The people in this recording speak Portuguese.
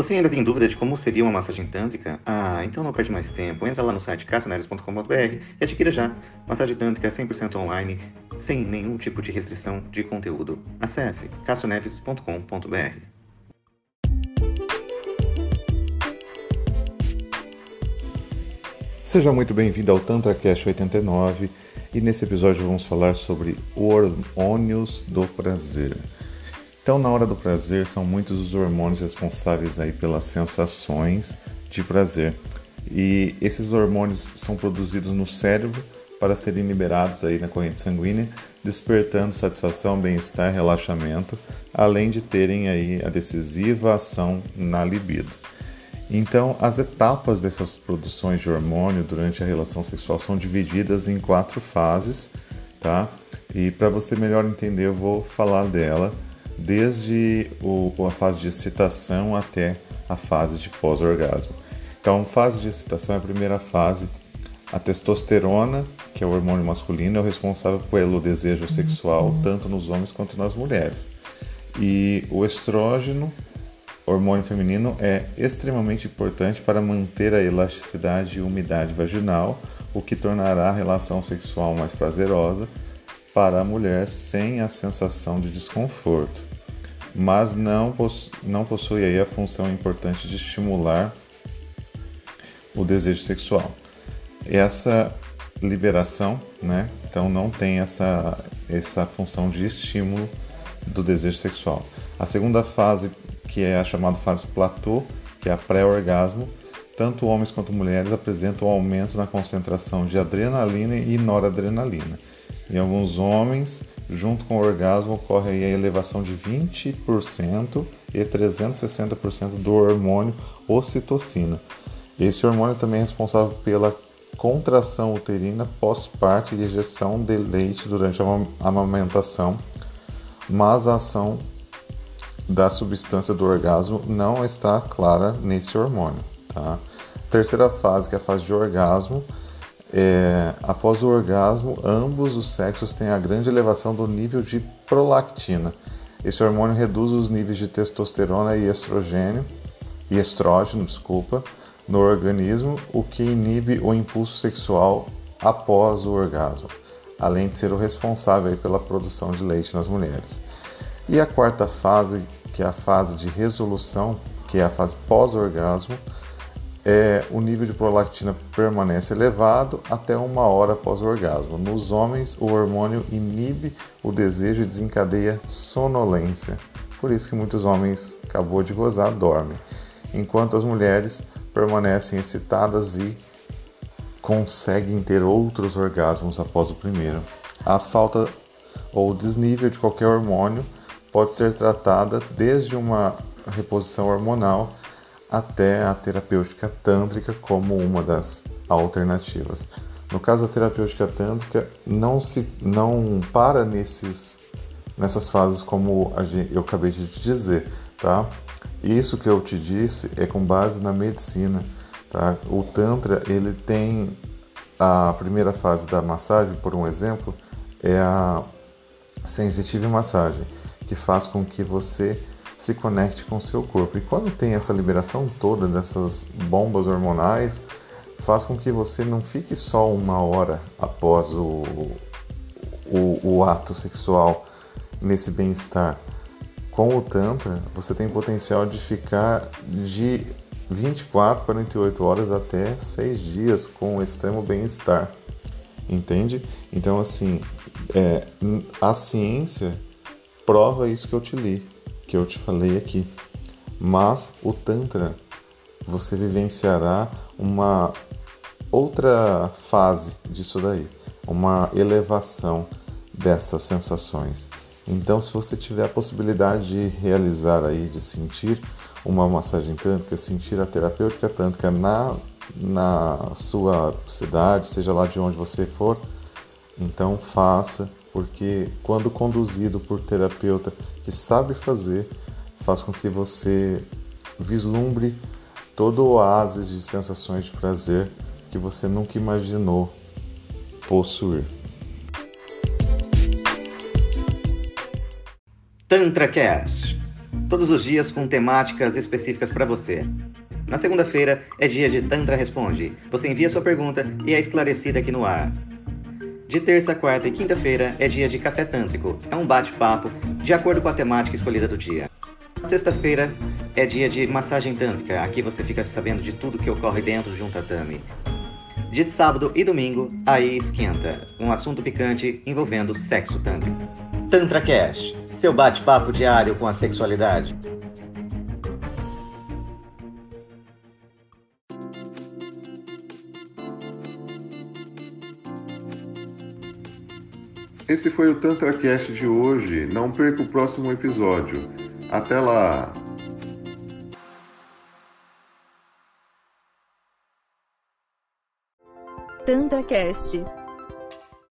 Você ainda tem dúvida de como seria uma massagem tântrica? Ah, então não perde mais tempo. Entra lá no site cassioneves.com.br e adquira já. Massagem tântrica 100% online, sem nenhum tipo de restrição de conteúdo. Acesse cassioneves.com.br. Seja muito bem-vindo ao Tantra Cash 89 e nesse episódio vamos falar sobre hormônios do prazer. Então, na hora do prazer, são muitos os hormônios responsáveis aí pelas sensações de prazer. E esses hormônios são produzidos no cérebro para serem liberados aí na corrente sanguínea, despertando satisfação, bem-estar, relaxamento, além de terem aí a decisiva ação na libido. Então, as etapas dessas produções de hormônio durante a relação sexual são divididas em quatro fases, tá? E para você melhor entender, eu vou falar dela desde o, a fase de excitação até a fase de pós-orgasmo. Então, fase de excitação é a primeira fase. A testosterona, que é o hormônio masculino, é o responsável pelo desejo sexual tanto nos homens quanto nas mulheres. E o estrógeno, hormônio feminino, é extremamente importante para manter a elasticidade e umidade vaginal, o que tornará a relação sexual mais prazerosa para a mulher sem a sensação de desconforto mas não, possu não possui aí a função importante de estimular o desejo sexual. Essa liberação, né? Então não tem essa, essa função de estímulo do desejo sexual. A segunda fase, que é a chamada fase platô, que é a pré-orgasmo, tanto homens quanto mulheres apresentam um aumento na concentração de adrenalina e noradrenalina. Em alguns homens, junto com o orgasmo, ocorre a elevação de 20% e 360% do hormônio ocitocina. Esse hormônio também é responsável pela contração uterina pós-parto e ejeção de leite durante a amamentação, mas a ação da substância do orgasmo não está clara nesse hormônio. Tá? Terceira fase, que é a fase de orgasmo, é, após o orgasmo, ambos os sexos têm a grande elevação do nível de prolactina. Esse hormônio reduz os níveis de testosterona e estrogênio e estrógeno, desculpa, no organismo, o que inibe o impulso sexual após o orgasmo, além de ser o responsável pela produção de leite nas mulheres. E a quarta fase, que é a fase de resolução, que é a fase pós-orgasmo, é, o nível de prolactina permanece elevado até uma hora após o orgasmo. Nos homens, o hormônio inibe o desejo e desencadeia sonolência. Por isso que muitos homens, acabou de gozar, dormem, enquanto as mulheres permanecem excitadas e conseguem ter outros orgasmos após o primeiro. A falta ou desnível de qualquer hormônio pode ser tratada desde uma reposição hormonal até a terapêutica tântrica como uma das alternativas. No caso da terapêutica tântrica, não se não para nesses nessas fases como eu acabei de te dizer, tá? Isso que eu te disse é com base na medicina, tá? O tantra, ele tem a primeira fase da massagem, por um exemplo, é a sensitive massagem, que faz com que você se conecte com o seu corpo. E quando tem essa liberação toda dessas bombas hormonais, faz com que você não fique só uma hora após o, o, o ato sexual nesse bem-estar. Com o Tantra, você tem potencial de ficar de 24, 48 horas até 6 dias com extremo bem-estar. Entende? Então, assim, é, a ciência prova isso que eu te li que eu te falei aqui. Mas o Tantra você vivenciará uma outra fase disso daí, uma elevação dessas sensações. Então, se você tiver a possibilidade de realizar aí, de sentir uma massagem tântrica, sentir a terapêutica tântrica na, na sua cidade, seja lá de onde você for, então faça, porque quando conduzido por terapeuta que sabe fazer, faz com que você vislumbre todo o oásis de sensações de prazer que você nunca imaginou possuir. TantraCast todos os dias com temáticas específicas para você. Na segunda-feira é dia de Tantra Responde. Você envia sua pergunta e é esclarecida aqui no ar. De terça, quarta e quinta-feira é dia de Café Tântrico. É um bate-papo de acordo com a temática escolhida do dia. Sexta-feira é dia de massagem tântrica. Aqui você fica sabendo de tudo que ocorre dentro de um tatame. De sábado e domingo, aí esquenta. Um assunto picante envolvendo sexo tântrico. Tantra Cash, seu bate-papo diário com a sexualidade. Esse foi o TantraCast de hoje. Não perca o próximo episódio. Até lá! TantraCast